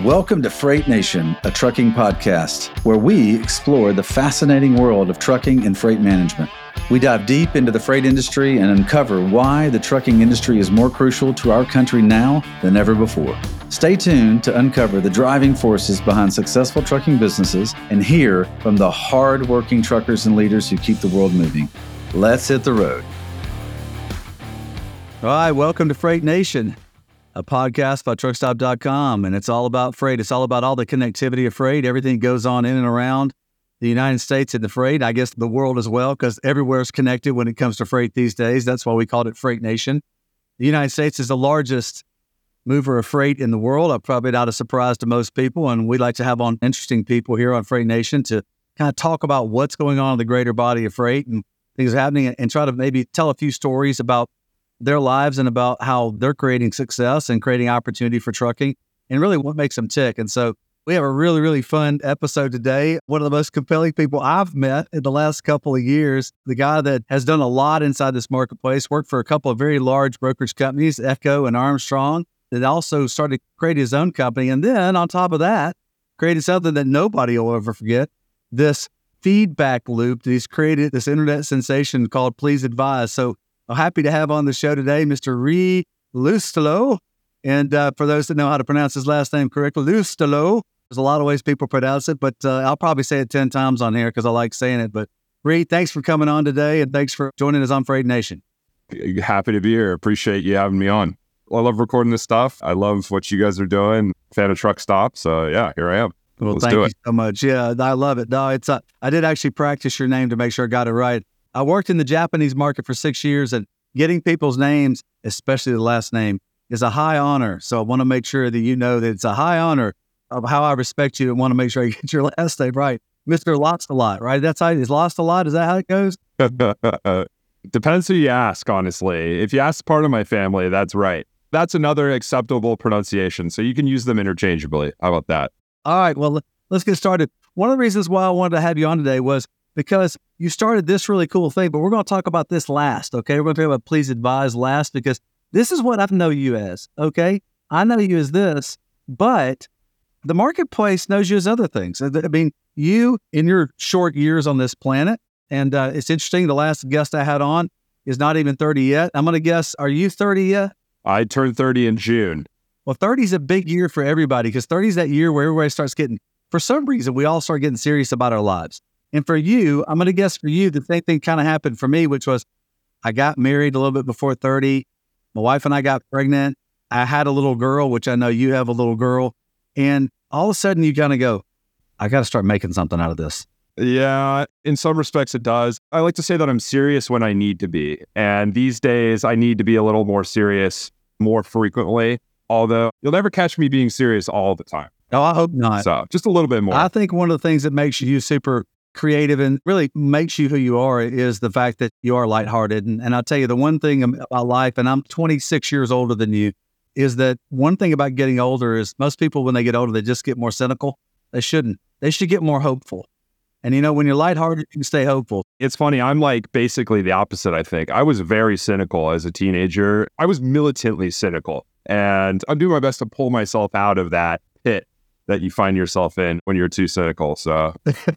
Welcome to Freight Nation, a trucking podcast where we explore the fascinating world of trucking and freight management. We dive deep into the freight industry and uncover why the trucking industry is more crucial to our country now than ever before. Stay tuned to uncover the driving forces behind successful trucking businesses and hear from the hard-working truckers and leaders who keep the world moving. Let's hit the road. All right, welcome to Freight Nation a podcast by truckstop.com. And it's all about freight. It's all about all the connectivity of freight, everything goes on in and around the United States and the freight. I guess the world as well, because everywhere is connected when it comes to freight these days. That's why we called it Freight Nation. The United States is the largest mover of freight in the world. I'm probably not a surprise to most people. And we like to have on interesting people here on Freight Nation to kind of talk about what's going on in the greater body of freight and things happening and try to maybe tell a few stories about their lives and about how they're creating success and creating opportunity for trucking and really what makes them tick. And so we have a really, really fun episode today. One of the most compelling people I've met in the last couple of years, the guy that has done a lot inside this marketplace, worked for a couple of very large brokerage companies, Echo and Armstrong, that also started to create his own company. And then on top of that, created something that nobody will ever forget this feedback loop that he's created, this internet sensation called Please Advise. So I'm happy to have on the show today Mr. Reed Loustalot. And uh, for those that know how to pronounce his last name correctly, Loustalot. There's a lot of ways people pronounce it, but uh, I'll probably say it 10 times on here because I like saying it. But Reed, thanks for coming on today and thanks for joining us on Freight Nation. Happy to be here. Appreciate you having me on. I love recording this stuff. I love what you guys are doing. Fan of Truck Stop. So yeah, here I am. Well, Let's thank you so much. Yeah, I love it. No, it's uh, I did actually practice your name to make sure I got it right. I worked in the Japanese market for six years, and getting people's names, especially the last name, is a high honor. So I want to make sure that you know that it's a high honor of how I respect you and want to make sure I get your last name right. Mr. Lost a lot, right? That's how he's lost a lot. Is that how it goes? Depends who you ask, honestly. If you ask part of my family, that's right. That's another acceptable pronunciation. So you can use them interchangeably. How about that? All right. Well, let's get started. One of the reasons why I wanted to have you on today was because you started this really cool thing, but we're going to talk about this last. Okay. We're going to talk about please advise last because this is what I know you as. Okay. I know you as this, but the marketplace knows you as other things. I mean, you in your short years on this planet, and uh, it's interesting. The last guest I had on is not even 30 yet. I'm going to guess, are you 30 yet? I turned 30 in June. Well, 30 is a big year for everybody because 30 is that year where everybody starts getting, for some reason, we all start getting serious about our lives. And for you, I'm going to guess for you, the same thing kind of happened for me, which was I got married a little bit before 30. My wife and I got pregnant. I had a little girl, which I know you have a little girl. And all of a sudden, you kind of go, I got to start making something out of this. Yeah, in some respects, it does. I like to say that I'm serious when I need to be. And these days, I need to be a little more serious more frequently, although you'll never catch me being serious all the time. No, I hope not. So just a little bit more. I think one of the things that makes you super creative and really makes you who you are is the fact that you are lighthearted. And, and I'll tell you, the one thing about life, and I'm 26 years older than you, is that one thing about getting older is most people, when they get older, they just get more cynical. They shouldn't. They should get more hopeful. And you know, when you're lighthearted, you can stay hopeful. It's funny. I'm like basically the opposite, I think. I was very cynical as a teenager. I was militantly cynical. And I'm doing my best to pull myself out of that that you find yourself in when you're too cynical. So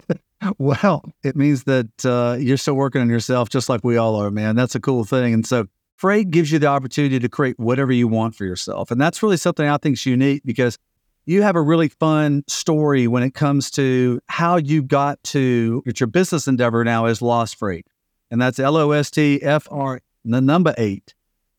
well, it means that uh, you're still working on yourself just like we all are, man. That's a cool thing. And so freight gives you the opportunity to create whatever you want for yourself. And that's really something I think is unique because you have a really fun story when it comes to how you got to your business endeavor now is Lost Freight. And that's L O S T F R, the number eight.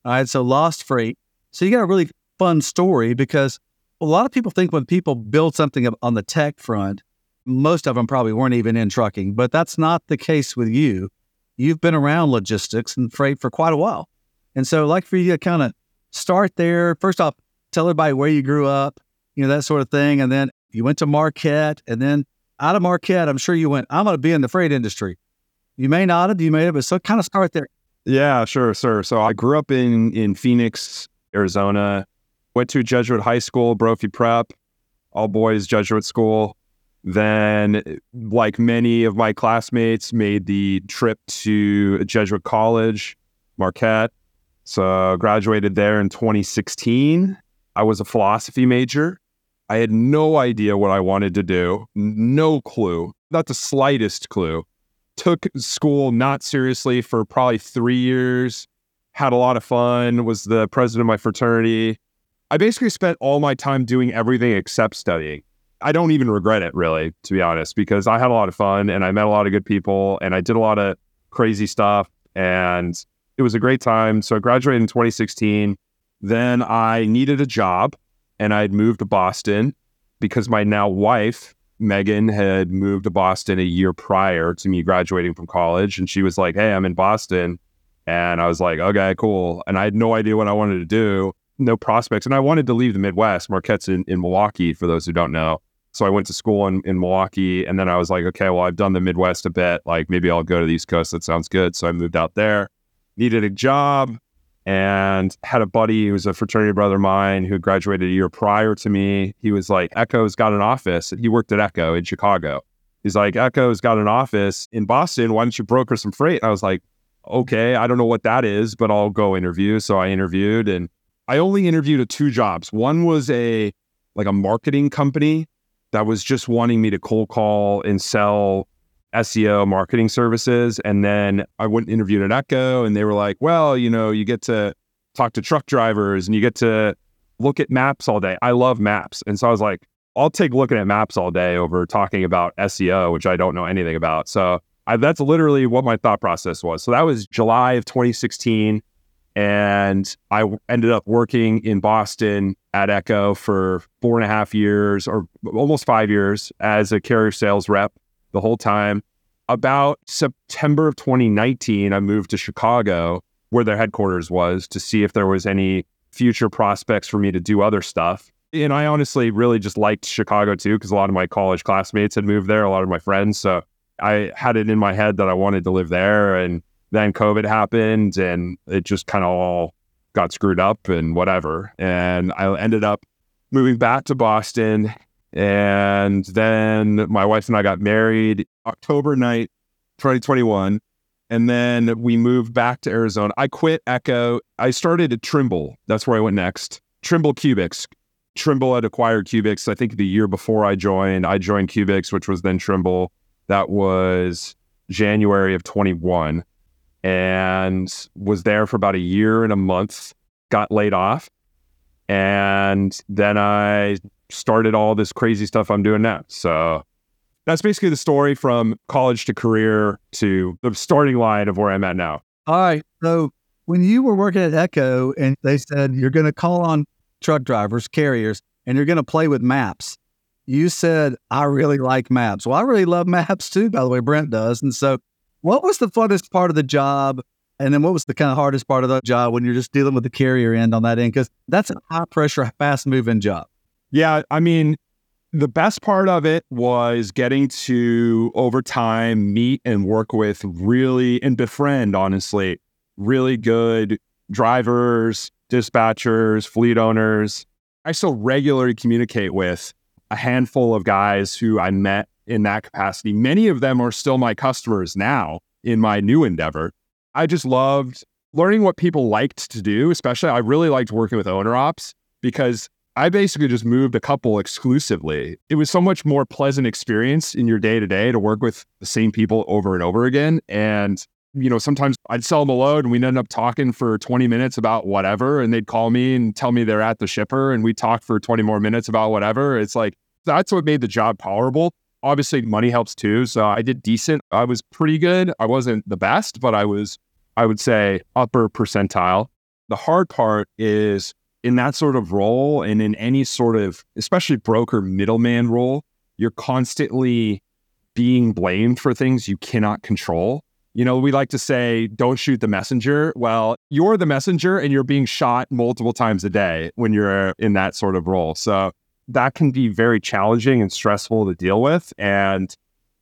All right. So Lost Freight. So you got a really fun story because a lot of people think when people build something on the tech front, most of them probably weren't even in trucking, but that's not the case with you. You've been around logistics and freight for quite a while. And so, like for you to kind of start there. First off, tell everybody where you grew up, you know, that sort of thing. And then you went to Marquette. And then out of Marquette, I'm sure you went, I'm going to be in the freight industry. You may not have, you may have, but so kind of start there. Yeah, sure, sir. So I grew up in in Phoenix, Arizona. Went to Jesuit high school, Brophy Prep, all boys Jesuit school. Then, like many of my classmates, made the trip to Jesuit College, Marquette. So, graduated there in 2016. I was a philosophy major. I had no idea what I wanted to do, no clue, not the slightest clue. Took school not seriously for probably three years, had a lot of fun, was the president of my fraternity. I basically spent all my time doing everything except studying. I don't even regret it, really, to be honest, because I had a lot of fun and I met a lot of good people and I did a lot of crazy stuff. And it was a great time. So I graduated in 2016. Then I needed a job and I'd moved to Boston because my now wife, Megan, had moved to Boston a year prior to me graduating from college. And she was like, Hey, I'm in Boston. And I was like, Okay, cool. And I had no idea what I wanted to do, no prospects. And I wanted to leave the Midwest. Marquette's in, in Milwaukee, for those who don't know. So I went to school in, in Milwaukee. And then I was like, Okay, well, I've done the Midwest a bit. Like maybe I'll go to the East Coast. That sounds good. So I moved out there, needed a job and had a buddy who was a fraternity brother of mine who graduated a year prior to me. He was like, Echo's got an office. He worked at Echo in Chicago. He's like, Echo's got an office in Boston. Why don't you broker some freight? And I was like, okay, I don't know what that is, but I'll go interview. So I interviewed and I only interviewed at two jobs. One was a like a marketing company that was just wanting me to cold call and sell SEO marketing services. And then I went and interviewed at Echo and they were like, well, you know, you get to talk to truck drivers and you get to look at maps all day. I love maps. And so I was like, I'll take looking at maps all day over talking about SEO, which I don't know anything about. So I, that's literally what my thought process was. So that was July of 2016. And I ended up working in Boston at Echo for four and a half years or almost five years as a carrier sales rep the whole time. About September of 2019, I moved to Chicago, where their headquarters was, to see if there was any future prospects for me to do other stuff. And I honestly really just liked Chicago too, because a lot of my college classmates had moved there, a lot of my friends. So I had it in my head that I wanted to live there. And then COVID happened and it just kind of all got screwed up and whatever. And I ended up moving back to Boston and then my wife and I got married October night, 2021. And then we moved back to Arizona. I quit Echo. I started at Trimble. That's where I went next. Trimble Kuebix. Trimble had acquired Kuebix, I think the year before I joined. I joined Kuebix, which was then Trimble. That was January of 21 and was there for about a year and a month, got laid off. And then I started all this crazy stuff I'm doing now. So that's basically the story from college to career to the starting line of where I'm at now. All right. So when you were working at Echo and they said you're going to call on truck drivers, carriers, and you're going to play with maps, you said, I really like maps. Well, I really love maps too, by the way, Brent does. And so, what was the funnest part of the job? And then what was the kind of hardest part of the job when you're just dealing with the carrier end on that end? Because that's a high pressure, fast moving job. Yeah, I mean, the best part of it was getting to over time meet and work with really and befriend, honestly, really good drivers, dispatchers, fleet owners. I still regularly communicate with a handful of guys who I met in that capacity. Many of them are still my customers now in my new endeavor. I just loved learning what people liked to do, especially I really liked working with owner ops because I basically just moved a couple exclusively. It was so much more pleasant experience in your day to day to work with the same people over and over again. And, you know, sometimes I'd sell them a load and we'd end up talking for 20 minutes about whatever. And they'd call me and tell me they're at the shipper and we talk for 20 more minutes about whatever. It's like, that's what made the job tolerable. Obviously, money helps too. So I did decent. I was pretty good. I wasn't the best, but I was, I would say, upper percentile. The hard part is in that sort of role and in any sort of, especially broker middleman role, you're constantly being blamed for things you cannot control. You know, we like to say, don't shoot the messenger. Well, you're the messenger and you're being shot multiple times a day when you're in that sort of role. So that can be very challenging and stressful to deal with. And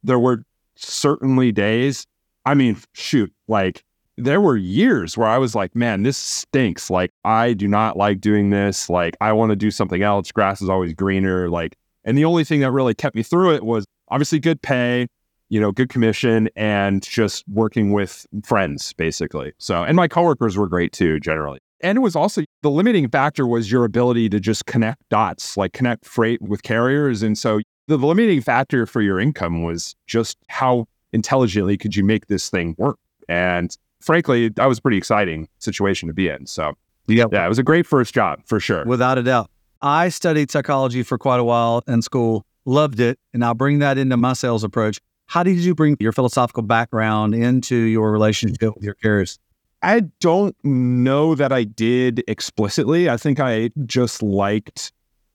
there were certainly days, I mean, shoot, like there were years where I was like, man, this stinks. Like, I do not like doing this. Like, I want to do something else. Grass is always greener. Like, and the only thing that really kept me through it was obviously good pay, you know, good commission, and just working with friends, basically. So, and my coworkers were great too, generally. And it was also the limiting factor was your ability to just connect dots, like connect freight with carriers. And so the limiting factor for your income was just how intelligently could you make this thing work? And frankly, that was a pretty exciting situation to be in. So yeah, yeah, it was a great first job for sure. Without a doubt. I studied psychology for quite a while in school, loved it, and I'll bring that into my sales approach. How did you bring your philosophical background into your relationship with your carriers? I don't know that I did explicitly. I think I just liked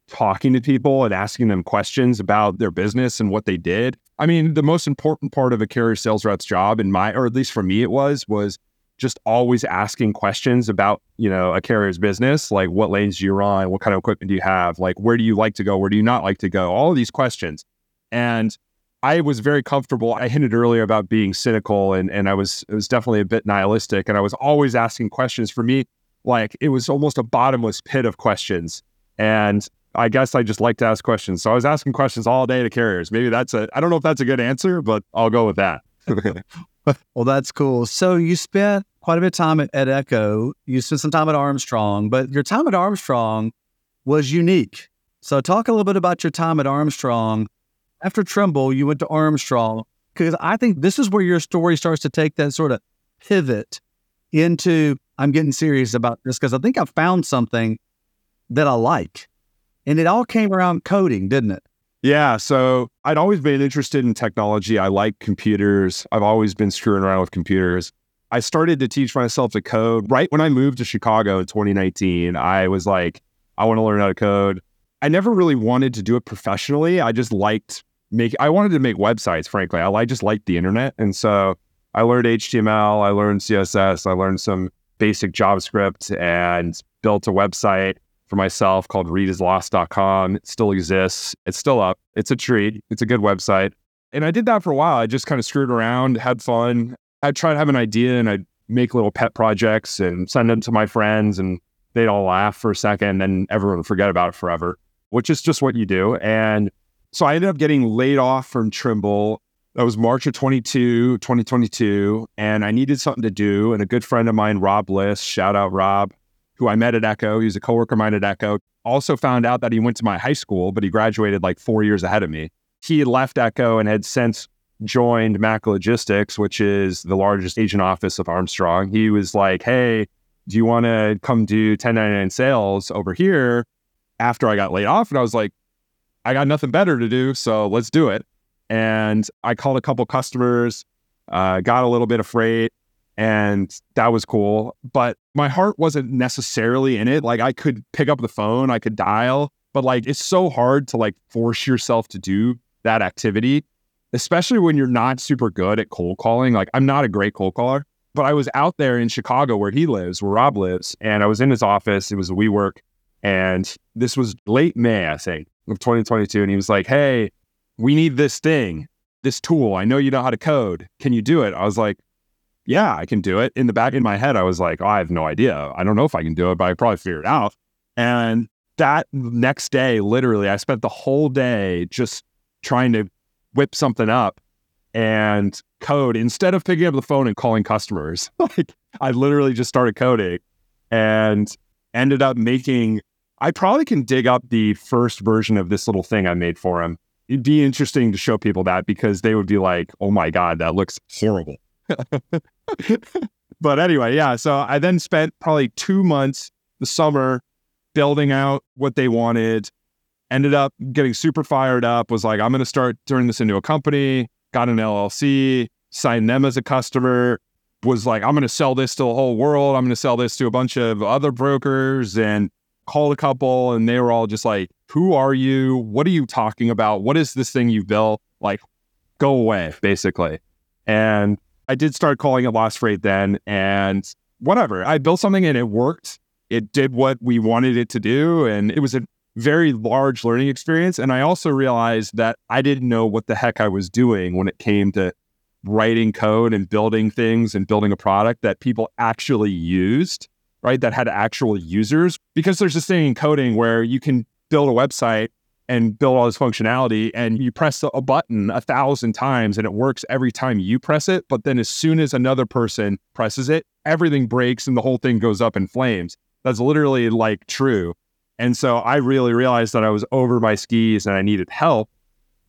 talking to people and asking them questions about their business and what they did. I mean, the most important part of a carrier sales rep's job in my or at least for me it was was just always asking questions about, you know, a carrier's business, like what lanes do you run, what kind of equipment do you have, like where do you like to go, where do you not like to go, all of these questions. And I was very comfortable. I hinted earlier about being cynical and and I was it was definitely a bit nihilistic and I was always asking questions for me like it was almost a bottomless pit of questions. And I guess I just like to ask questions. So I was asking questions all day to carriers. Maybe that's a, I don't know if that's a good answer, but I'll go with that. well, that's cool. So you spent quite a bit of time at, at Echo. You spent some time at Armstrong, but your time at Armstrong was unique. So talk a little bit about your time at Armstrong. After Trimble, you went to Armstrong because I think this is where your story starts to take that sort of pivot into I'm getting serious about this because I think I found something that I like. And it all came around coding, didn't it? Yeah. So I'd always been interested in technology. I like computers. I've always been screwing around with computers. I started to teach myself to code right when I moved to Chicago in 2019. I was like, I want to learn how to code. I never really wanted to do it professionally. I just liked make I wanted to make websites, frankly. I, I just liked the internet. And so I learned HTML, I learned CSS, I learned some basic JavaScript and built a website for myself called reedislost.com. It still exists. It's still up. It's a treat. It's a good website. And I did that for a while. I just kind of screwed around, had fun. I'd try to have an idea and I'd make little pet projects and send them to my friends and they'd all laugh for a second and then everyone would forget about it forever, which is just what you do. And so I ended up getting laid off from Trimble. That was March of 22, 2022. And I needed something to do. And a good friend of mine, Rob Bliss, shout out Rob, who I met at Echo. He was a coworker of mine at Echo. Also found out that he went to my high school, but he graduated like four years ahead of me. He left Echo and had since joined Mac Logistics, which is the largest agent office of Armstrong. He was like, Hey, do you want to come do 1099 sales over here after I got laid off? And I was like, I got nothing better to do. So let's do it. And I called a couple customers, uh, got a little bit of freight, and that was cool. But my heart wasn't necessarily in it. Like I could pick up the phone, I could dial, but like it's so hard to like force yourself to do that activity, especially when you're not super good at cold calling. Like I'm not a great cold caller, but I was out there in Chicago where he lives, where Rob lives, and I was in his office. It was a WeWork, and this was late May, I think, of 2022. And he was like, "Hey, we need this thing, this tool. I know you know how to code. Can you do it?" I was like, yeah, I can do it. In the back in my head, I was like, oh, I have no idea. I don't know if I can do it, but I probably figure it out. And that next day, literally, I spent the whole day just trying to whip something up and code instead of picking up the phone and calling customers. like I literally just started coding and ended up making I probably can dig up the first version of this little thing I made for him. It'd be interesting to show people that because they would be like, "Oh my god, that looks horrible." but anyway, yeah. So I then spent probably two months the summer building out what they wanted. Ended up getting super fired up. Was like, I'm going to start turning this into a company. Got an LLC. Signed them as a customer. Was like, I'm going to sell this to the whole world. I'm going to sell this to a bunch of other brokers and called a couple, and they were all just like, "Who are you? What are you talking about? What is this thing you built? Like, go away, basically." And I did start calling it Lost Freight then, and whatever. I built something and it worked. It did what we wanted it to do, and it was a very large learning experience. And I also realized that I didn't know what the heck I was doing when it came to writing code and building things and building a product that people actually used, right? That had actual users. Because there's this thing in coding where you can build a website and build all this functionality and you press a button a thousand times and it works every time you press it but then as soon as another person presses it everything breaks and the whole thing goes up in flames That's literally like true. And so I really realized that I was over my skis and I needed help.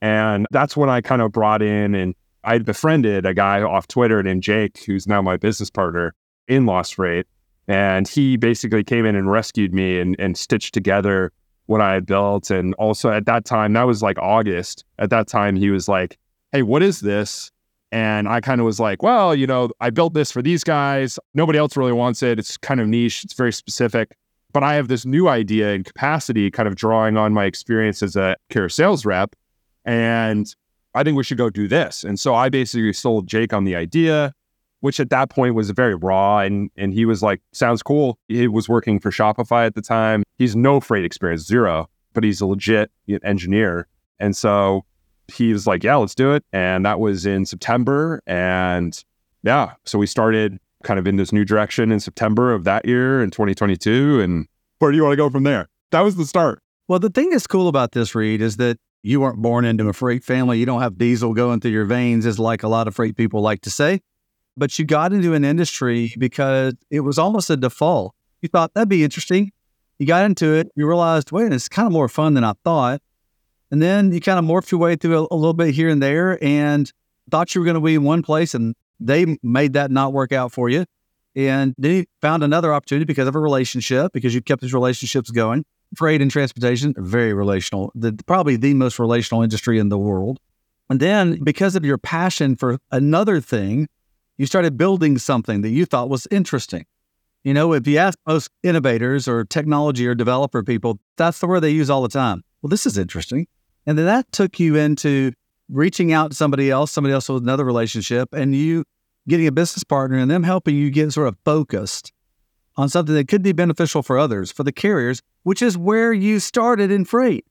And that's when I kind of brought in and I befriended a guy off Twitter named Jake, who's now my business partner in Lost Freight. And he basically came in and rescued me and, and stitched together what I had built. And also at that time, that was like August. At that time, he was like, Hey, what is this? And I kind of was like, Well, you know, I built this for these guys. Nobody else really wants it. It's kind of niche, it's very specific. But I have this new idea and capacity, kind of drawing on my experience as a carrier sales rep. And I think we should go do this. And so I basically sold Jake on the idea which at that point was very raw. And and he was like, sounds cool. He was working for Shopify at the time. He's no freight experience, zero, but he's a legit engineer. And so he was like, yeah, let's do it. And that was in September. And yeah, so we started kind of in this new direction in September of that year in 2022. And where do you want to go from there? That was the start. Well, the thing that's cool about this, Reed, is that you weren't born into a freight family. You don't have diesel going through your veins, as like a lot of freight people like to say but you got into an industry because it was almost a default. You thought that'd be interesting. You got into it, you realized, wait, it's kind of more fun than I thought. And then you kind of morphed your way through a, a little bit here and there and thought you were going to be in one place and they made that not work out for you. And then you found another opportunity because of a relationship, because you kept these relationships going. Freight and transportation, very relational, the, probably the most relational industry in the world. And then because of your passion for another thing, you started building something that you thought was interesting. You know, if you ask most innovators or technology or developer people, that's the word they use all the time. Well, this is interesting. And then that took you into reaching out to somebody else, somebody else with another relationship, and you getting a business partner and them helping you get sort of focused on something that could be beneficial for others, for the carriers, which is where you started in freight.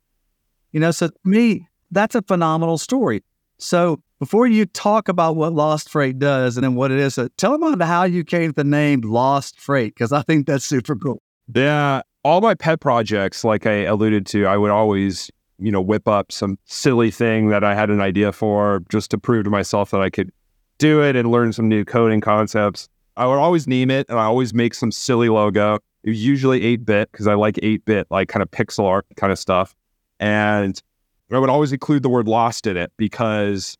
You know, so me, that's a phenomenal story. So before you talk about what Lost Freight does and then what it is, uh, tell them about how you came to the name Lost Freight because I think that's super cool. Yeah, all my pet projects, like I alluded to, I would always, you know, whip up some silly thing that I had an idea for just to prove to myself that I could do it and learn some new coding concepts. I would always name it and I always make some silly logo. It was usually 8 bit because I like 8 bit, like kind of pixel art kind of stuff. And I would always include the word lost in it because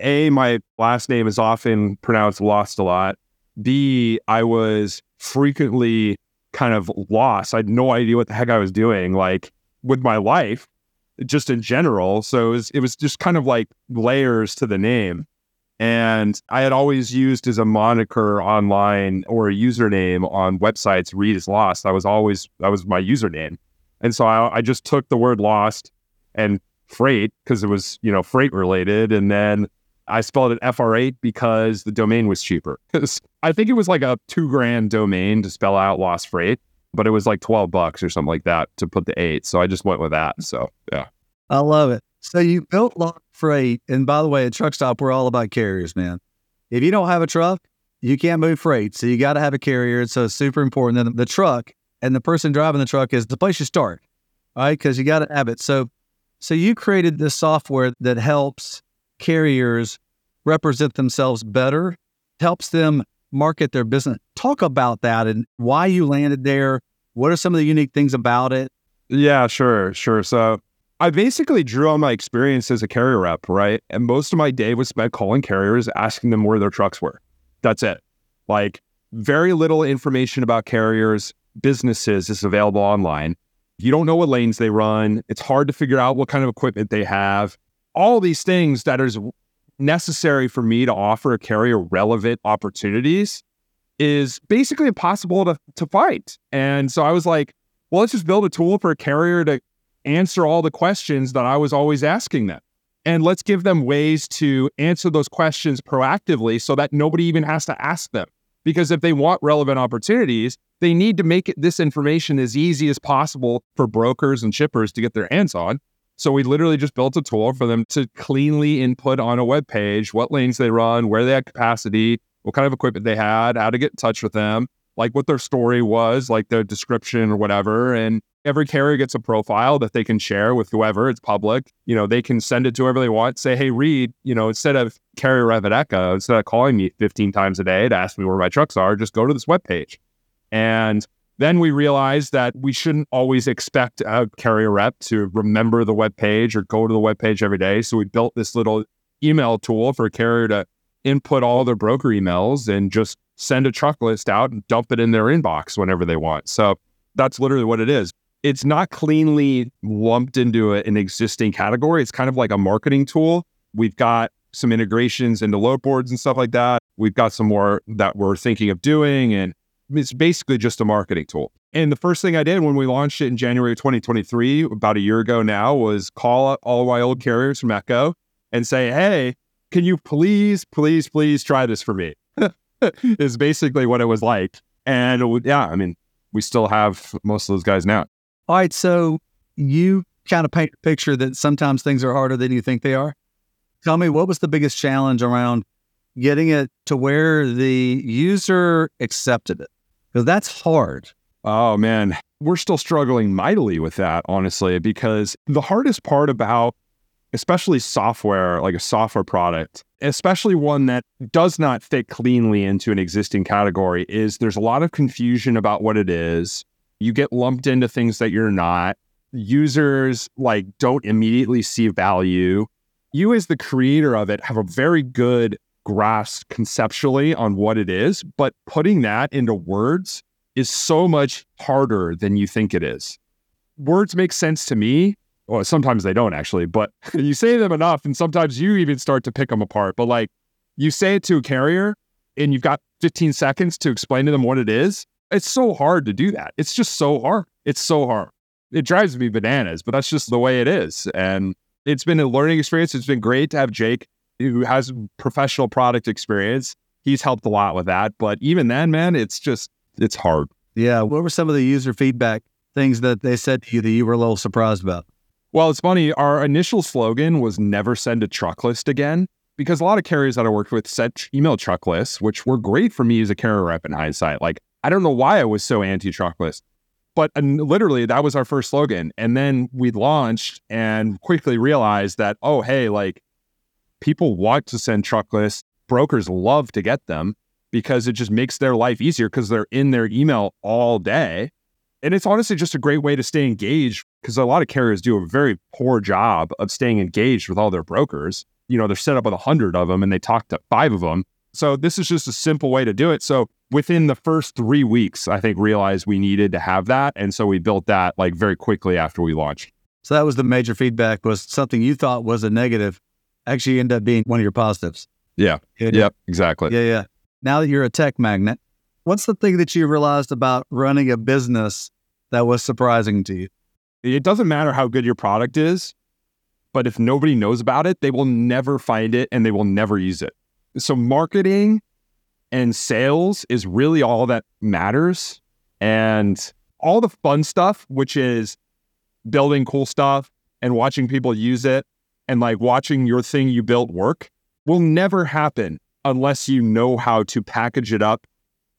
A, my last name is often pronounced lost a lot. B, I was frequently kind of lost. I had no idea what the heck I was doing, like with my life, just in general. So it was, it was just kind of like layers to the name. And I had always used as a moniker online or a username on websites, read is lost. I was always, that was my username. And so I, I just took the word lost and freight because it was, you know, freight related. And then I spelled it FR8 because the domain was cheaper. I think it was like a two grand domain to spell out lost freight, but it was like 12 bucks or something like that to put the eight. So I just went with that. So yeah. I love it. So you built Lost Freight. And by the way, at Truck Stop, we're all about carriers, man. If you don't have a truck, you can't move freight. So you got to have a carrier. So it's super important that the truck and the person driving the truck is the place you start, right? Because you got to have it. So so you created this software that helps carriers represent themselves better, helps them market their business. Talk about that and why you landed there. What are some of the unique things about it? Yeah, sure, sure. So I basically drew on my experience as a carrier rep, right? And most of my day was spent calling carriers, asking them where their trucks were. That's it. Like very little information about carriers, businesses is available online. You don't know what lanes they run. It's hard to figure out what kind of equipment they have. All these things that is necessary for me to offer a carrier relevant opportunities is basically impossible to, to fight. And so I was like, well, let's just build a tool for a carrier to answer all the questions that I was always asking them. And let's give them ways to answer those questions proactively so that nobody even has to ask them. Because if they want relevant opportunities, they need to make this information as easy as possible for brokers and shippers to get their hands on. So we literally just built a tool for them to cleanly input on a web page what lanes they run, where they had capacity, what kind of equipment they had, how to get in touch with them, like what their story was, like their description or whatever. And every carrier gets a profile that they can share with whoever. It's public. You know, they can send it to whoever they want. Say, hey, Reed, you know, instead of carrier rev at Echo, instead of calling me 15 times a day to ask me where my trucks are, just go to this web page. And Then we realized that we shouldn't always expect a carrier rep to remember the web page or go to the web page every day. So we built this little email tool for a carrier to input all their broker emails and just send a truck list out and dump it in their inbox whenever they want. So that's literally what it is. It's not cleanly lumped into a, an existing category. It's kind of like a marketing tool. We've got some integrations into load boards and stuff like that. We've got some more that we're thinking of doing. And it's basically just a marketing tool. And the first thing I did when we launched it in January of 2023, about a year ago now, was call all of my old carriers from Echo and say, hey, can you please, please, please try this for me? is basically what it was like. And yeah, I mean, we still have most of those guys now. All right. So you kind of paint a picture that sometimes things are harder than you think they are. Tell me, what was the biggest challenge around getting it to where the user accepted it? Because that's hard. Oh, man. We're still struggling mightily with that, honestly, because the hardest part about especially software, like a software product, especially one that does not fit cleanly into an existing category, is there's a lot of confusion about what it is. You get lumped into things that you're not. Users like don't immediately see value. You, as the creator of it, have a very good grasp conceptually on what it is, but putting that into words is so much harder than you think it is. Words make sense to me, well, sometimes they don't actually, but you say them enough, and sometimes you even start to pick them apart. But like you say it to a carrier, and you've got 15 seconds to explain to them what it is. It's so hard to do that. It's just so hard. It's so hard. It drives me bananas, but that's just the way it is. And it's been a learning experience. It's been great to have Jake, who has professional product experience. He's helped a lot with that. But even then, man, it's just, it's hard. Yeah. What were some of the user feedback things that they said to you that you were a little surprised about? Well, it's funny. Our initial slogan was never send a truck list again because a lot of carriers that I worked with sent email truck lists, which were great for me as a carrier rep in hindsight. Like, I don't know why I was so anti truck list, but literally that was our first slogan. And then we launched and quickly realized that, oh, hey, like people want to send truck lists. Brokers love to get them because it just makes their life easier because they're in their email all day. And it's honestly just a great way to stay engaged because a lot of carriers do a very poor job of staying engaged with all their brokers. You know, they're set up with a hundred of them and they talk to five of them. So this is just a simple way to do it. So within the first three weeks, I think realized we needed to have that. And so we built that like very quickly after we launched. So that was the major feedback was something you thought was a negative actually ended up being one of your positives. Yeah. Yep. Exactly. Yeah. Yeah. Now that you're a tech magnet, what's the thing that you realized about running a business that was surprising to you? It doesn't matter how good your product is, but if nobody knows about it, they will never find it and they will never use it. So, marketing and sales is really all that matters. And all the fun stuff, which is building cool stuff and watching people use it and like watching your thing you built work, will never happen unless you know how to package it up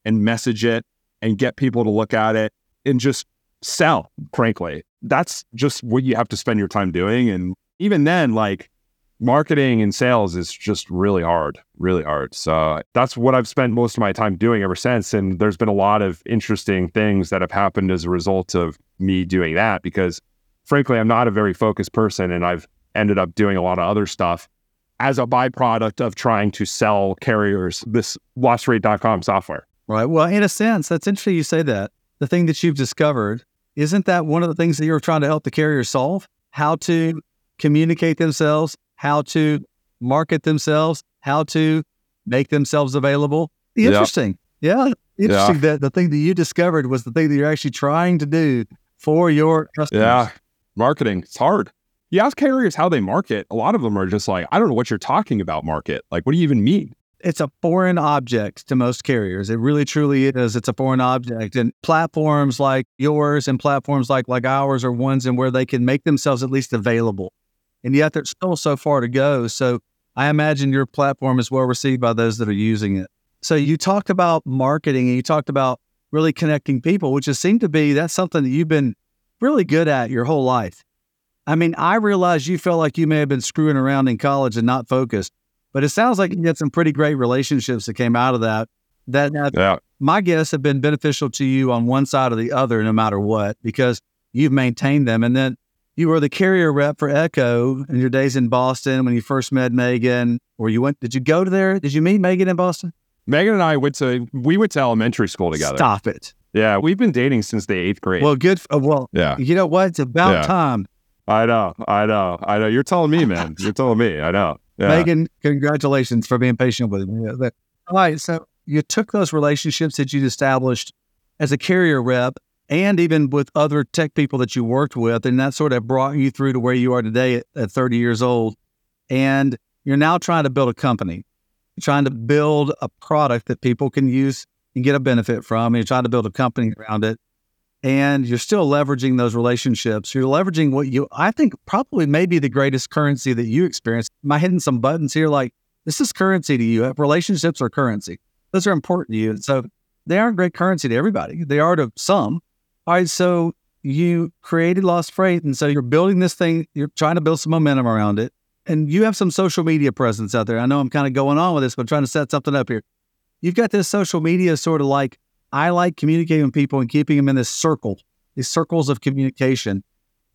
and message it and get people to look at it and just sell, frankly. That's just what you have to spend your time doing. And even then, like marketing and sales is just really hard, really hard. So that's what I've spent most of my time doing ever since. And there's been a lot of interesting things that have happened as a result of me doing that because frankly, I'm not a very focused person and I've ended up doing a lot of other stuff as a byproduct of trying to sell carriers this lostfreight.com software. Right. Well, in a sense, that's interesting you say that. The thing that you've discovered isn't that one of the things that you're trying to help the carrier solve? How to communicate themselves, how to market themselves, how to make themselves available. Interesting. Yeah. Interesting yeah. that the thing that you discovered was the thing that you're actually trying to do for your customers. Yeah. Marketing. It's hard. You ask carriers how they market. A lot of them are just like, I don't know what you're talking about, market. Like, what do you even mean? It's a foreign object to most carriers. It really truly is. It's a foreign object. And platforms like yours and platforms like like ours are ones in where they can make themselves at least available. And yet there's still so far to go. So I imagine your platform is well received by those that are using it. So you talked about marketing and you talked about really connecting people, which has seemed to be that's something that you've been really good at your whole life. I mean, I realize you felt like you may have been screwing around in college and not focused. But it sounds like you had some pretty great relationships that came out of that. that have, Yeah. my guess have been beneficial to you on one side or the other, no matter what, because you've maintained them. And then you were the carrier rep for Echo in your days in Boston when you first met Megan, or you went, did you go to there? Did you meet Megan in Boston? Megan and I went to we went to elementary school together. Stop it. Yeah, we've been dating since the eighth grade. Well, good. uh, well, yeah, you know what? It's about Yeah. time. I know, I know, I know. You're telling me, man. You're telling me. I know. Yeah. Megan, congratulations for being patient with me. All right. So you took those relationships that you'd established as a carrier rep and even with other tech people that you worked with, and that sort of brought you through to where you are today at, at 30 years old. And you're now trying to build a company, You're trying to build a product that people can use and get a benefit from. And you're trying to build a company around it. And you're still leveraging those relationships. You're leveraging what you, I think, probably maybe the greatest currency that you experience. Am I hitting some buttons here? Like, this is currency to you. Uh, relationships are currency. Those are important to you. And so they aren't great currency to everybody. They are to some. All right. So you created Lost Freight. And so you're building this thing, you're trying to build some momentum around it. And you have some social media presence out there. I know I'm kind of going on with this, but I'm trying to set something up here. You've got this social media sort of like, I like communicating with people and keeping them in this circle, these circles of communication.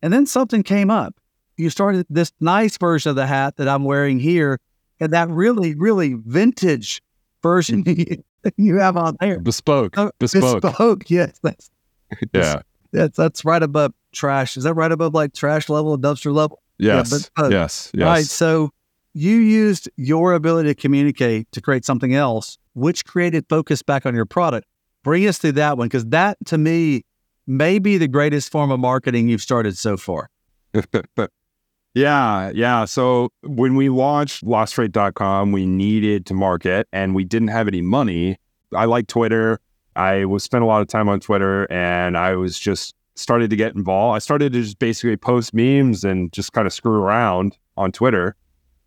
And then something came up. You started this nice version of the hat that I'm wearing here, and that really, really vintage version you have on there. bespoke, Oh, bespoke. Bespoke, yes. That's, Yeah, that's that's right above trash. Is that right above like trash level, dumpster level? yes, bespoke. yes, yes. All right. So you used your ability to communicate to create something else, which created focus back on your product. Bring us through that one because that to me may be the greatest form of marketing you've started so far. yeah, yeah. So when we launched lostfreight.com, we needed to market and we didn't have any money. I like Twitter. I was spent a lot of time on Twitter and I was just started to get involved. I started to just basically post memes and just kind of screw around on Twitter.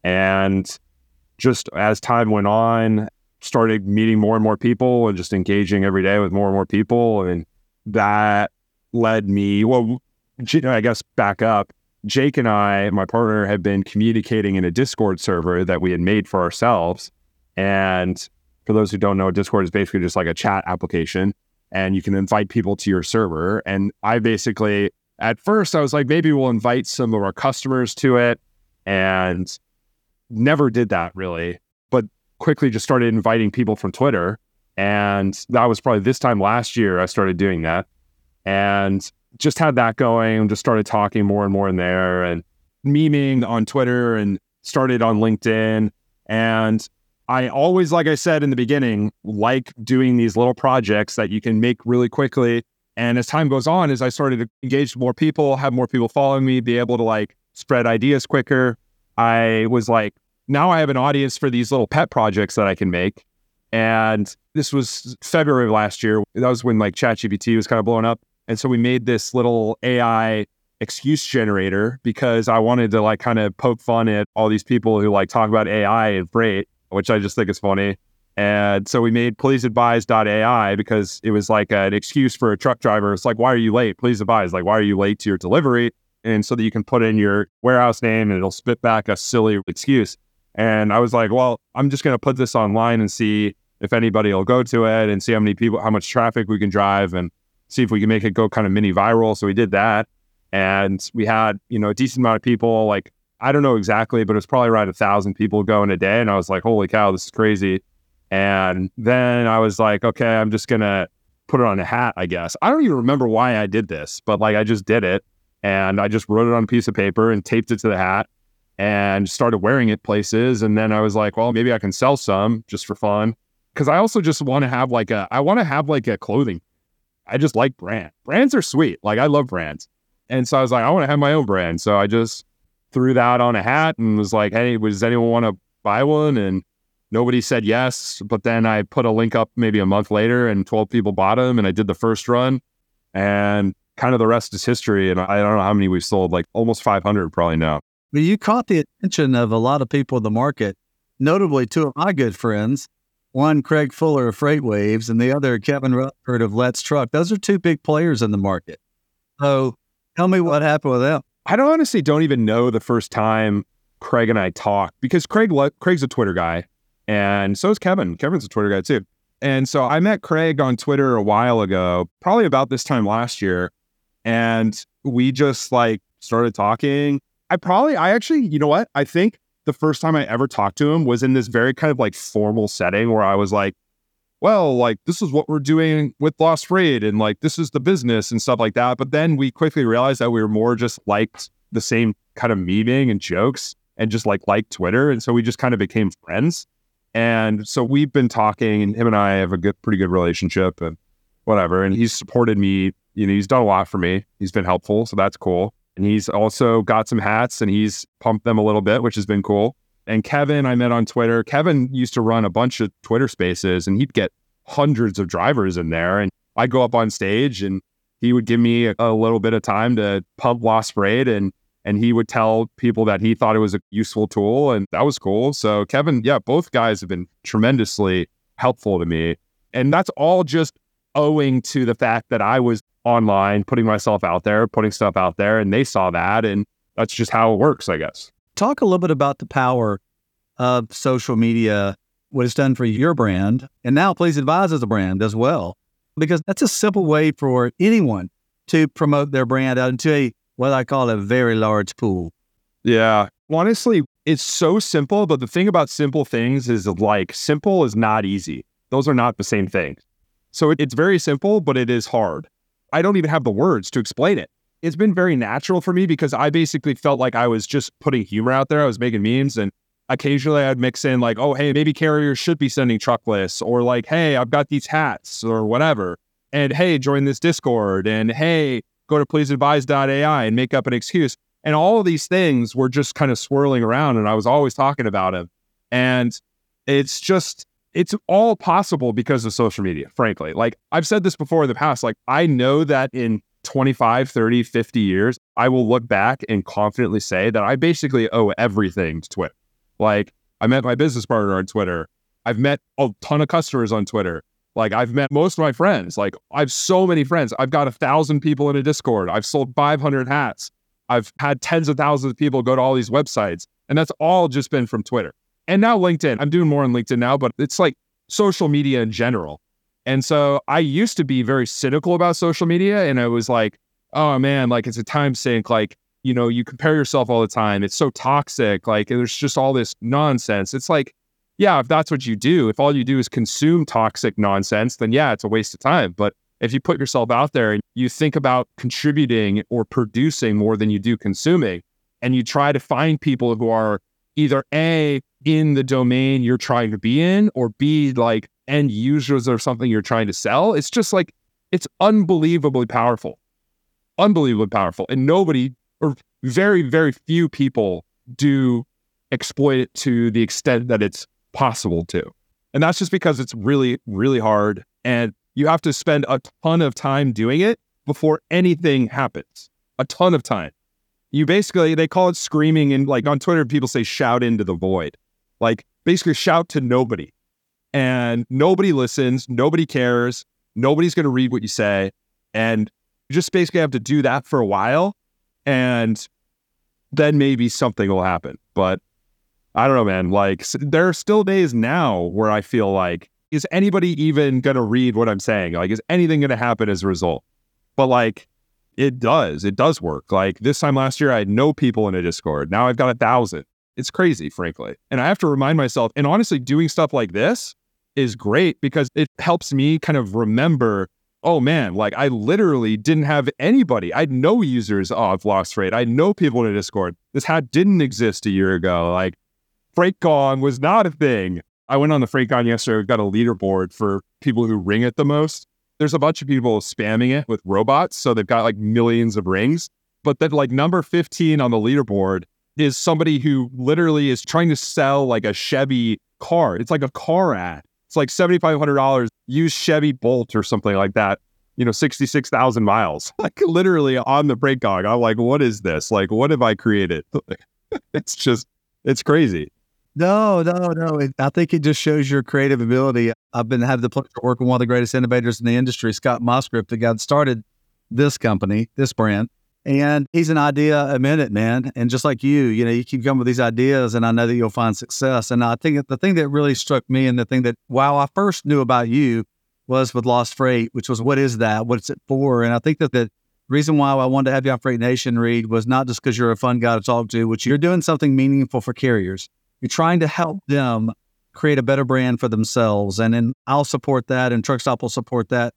And just as time went on, started meeting more and more people and just engaging every day with more and more people. And that led me, well, I guess back up. Jake and I, my partner, had been communicating in a Discord server that we had made for ourselves. And for those who don't know, Discord is basically just like a chat application and you can invite people to your server. And I basically, at first, I was like, maybe we'll invite some of our customers to it and never did that really, quickly just started inviting people from Twitter. And that was probably this time last year I started doing that. And just had that going, just started talking more and more in there and memeing on Twitter and started on LinkedIn. And I always, like I said in the beginning, like doing these little projects that you can make really quickly. And as time goes on, as I started to engage more people, have more people following me, be able to like spread ideas quicker, I was like, now I have an audience for these little pet projects that I can make. And this was February of last year. That was when like ChatGPT was kind of blowing up. And so we made this little AI excuse generator because I wanted to like kind of poke fun at all these people who like talk about AI and freight, which I just think is funny. And so we made pleaseadvise.ai because it was like an excuse for a truck driver. It's like, why are you late? Please advise. Like, why are you late to your delivery? And so that you can put in your warehouse name and it'll spit back a silly excuse. And I was like, well, I'm just going to put this online and see if anybody will go to it and see how many people, how much traffic we can drive and see if we can make it go kind of mini viral. So we did that. And we had, you know, a decent amount of people, like, I don't know exactly, but it was probably around a thousand people going a day. And I was like, holy cow, this is crazy. And then I was like, okay, I'm just going to put it on a hat, I guess. I don't even remember why I did this, but like I just did it. And I just wrote it on a piece of paper and taped it to the hat and started wearing it places. And then I was like, well, maybe I can sell some just for fun. Cause I also just want to have like a, I want to have like a clothing. I just like brand. Brands are sweet. Like I love brands. And so I was like, I want to have my own brand. So I just threw that on a hat and was like, hey, does anyone want to buy one? And nobody said yes. But then I put a link up maybe a month later and 12 people bought them. And I did the first run. And kind of the rest is history. And I don't know how many we've sold, like almost 500 probably now. But you caught the attention of a lot of people in the market, notably two of my good friends. One, Craig Fuller of FreightWaves, and the other, Kevin Rutherford of Let's Truck. Those are two big players in the market. So tell me what happened with them. I don't honestly don't even know the first time Craig and I talked because Craig Craig's a Twitter guy, and so is Kevin. Kevin's a Twitter guy too. And so I met Craig on Twitter a while ago, probably about this time last year. And we just like started talking. I probably, I actually, you know what? I think the first time I ever talked to him was in this very kind of like formal setting where I was like, well, like this is what we're doing with Lost Freight and like this is the business and stuff like that. But then we quickly realized that we were more just liked the same kind of memeing and jokes and just like like Twitter. And so we just kind of became friends. And so we've been talking and him and I have a good pretty good relationship and whatever. And he's supported me, you know, he's done a lot for me. He's been helpful. So that's cool. And he's also got some hats and he's pumped them a little bit, which has been cool. And Kevin, I met on Twitter. Kevin used to run a bunch of Twitter spaces and he'd get hundreds of drivers in there. And I'd go up on stage and he would give me a, a little bit of time to pump Lost Freight and and he would tell people that he thought it was a useful tool and that was cool. So Kevin, yeah, both guys have been tremendously helpful to me. And that's all just owing to the fact that I was online, putting myself out there, putting stuff out there, and they saw that. And that's just how it works, I guess talk a little bit about the power of social media, what it's done for your brand, and now Please Advise as a brand as well, because that's a simple way for anyone to promote their brand out into a what I call a very large pool. Yeah. Honestly, it's so simple, but the thing about simple things is like simple is not easy. Those are not the same things. So it's very simple, but it is hard. I don't even have the words to explain it it's been very natural for me because I basically felt like I was just putting humor out there. I was making memes and occasionally I'd mix in like, oh, hey, maybe carriers should be sending truck lists or like, hey, I've got these hats or whatever. And hey, join this Discord and hey, go to pleaseadvise.ai and make up an excuse. And all of these things were just kind of swirling around and I was always talking about them. And it's just, it's all possible because of social media, frankly. Like I've said this before in the past, like I know that in 25, 30, 50 years, I will look back and confidently say that I basically owe everything to Twitter. Like, I met my business partner on Twitter. I've met a ton of customers on Twitter. Like, I've met most of my friends. Like, I have so many friends. I've got a thousand people in a Discord. I've sold 500 hats. I've had tens of thousands of people go to all these websites. And that's all just been from Twitter. And now LinkedIn. I'm doing more on LinkedIn now, but it's like social media in general. And so I used to be very cynical about social media. And I was like, oh man, like it's a time sink. Like, you know, you compare yourself all the time. It's so toxic. Like, there's just all this nonsense. It's like, yeah, if that's what you do, if all you do is consume toxic nonsense, then yeah, it's a waste of time. But if you put yourself out there and you think about contributing or producing more than you do consuming, and you try to find people who are either A, in the domain you're trying to be in, or B, like end users or something you're trying to sell. It's just like, it's unbelievably powerful. Unbelievably powerful. And nobody, or very, very few people do exploit it to the extent that it's possible to. And that's just because it's really, really hard. And you have to spend a ton of time doing it before anything happens. A ton of time. You basically, they call it screaming. And like on Twitter, people say shout into the void. Like basically shout to nobody and nobody listens, nobody cares, nobody's going to read what you say. And you just basically have to do that for a while. And then maybe something will happen. But I don't know, man. Like, there are still days now where I feel like, is anybody even going to read what I'm saying? Like, is anything going to happen as a result? But like, it does. It does work. Like this time last year, I had no people in a Discord. Now I've got a thousand. It's crazy, frankly. And I have to remind myself, and honestly, doing stuff like this is great because it helps me kind of remember oh man, like I literally didn't have anybody. I had no users of Lost Freight. I no people in a Discord. This hat didn't exist a year ago. Like FreightGong was not a thing. I went on the FreightGong yesterday, got a leaderboard for people who ring it the most. There's a bunch of people spamming it with robots. So they've got like millions of rings. But then like number 15 on the leaderboard is somebody who literally is trying to sell like a Chevy car. It's like a car ad. It's like $7,500 used Chevy Bolt or something like that, you know, 66,000 miles, like literally on the break FreightGong. I'm like, what is this? Like, what have I created? it's just, it's crazy. No, no, no. It, I think it just shows your creative ability. I've been have the pleasure of working with one of the greatest innovators in the industry, Scott guy that started this company, this brand. And he's an idea a minute, man. And just like you, you know, you keep coming with these ideas, and I know that you'll find success. And I think the thing that really struck me, and the thing that, while I first knew about you, was with Lost Freight, which was what is that? What's it for? And I think that the reason why I wanted to have you on Freight Nation, Reed was not just because you're a fun guy to talk to, which you're doing something meaningful for carriers. You're trying to help them create a better brand for themselves. And then I'll support that, and Truckstop will support that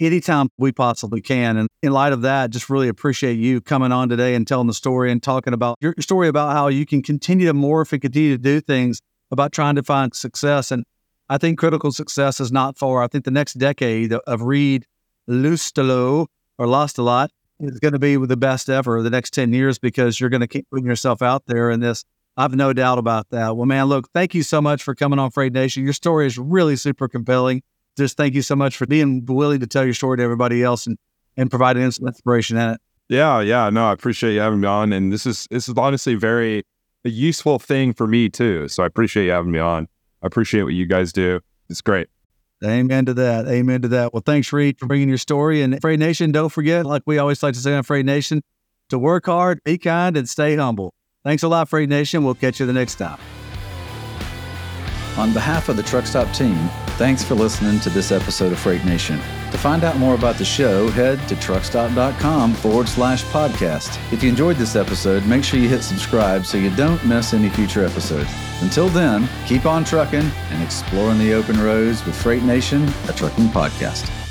anytime we possibly can. And in light of that, just really appreciate you coming on today and telling the story and talking about your story about how you can continue to morph and continue to do things about trying to find success. And I think critical success is not far. I think the next decade of Reed Loustalot or Lost a Lot is going to be the best ever the next 10 years because you're going to keep putting yourself out there in this. I've no doubt about that. Well, man, look, thank you so much for coming on Freight Nation. Your story is really super compelling just thank you so much for being willing to tell your story to everybody else and, and providing some inspiration in it. Yeah, yeah, no, I appreciate you having me on, and this is this is honestly very a useful thing for me too. So I appreciate you having me on. I appreciate what you guys do. It's great. Amen to that. Amen to that. Well, thanks, Reed, for bringing your story. And Freight Nation, don't forget, like we always like to say on Freight Nation, to work hard, be kind, and stay humble. Thanks a lot, Freight Nation. We'll catch you the next time. On behalf of the Truckstop team, thanks for listening to this episode of Freight Nation. To find out more about the show, head to truckstop.com forward slash podcast. If you enjoyed this episode, make sure you hit subscribe so you don't miss any future episodes. Until then, keep on trucking and exploring the open roads with Freight Nation, a trucking podcast.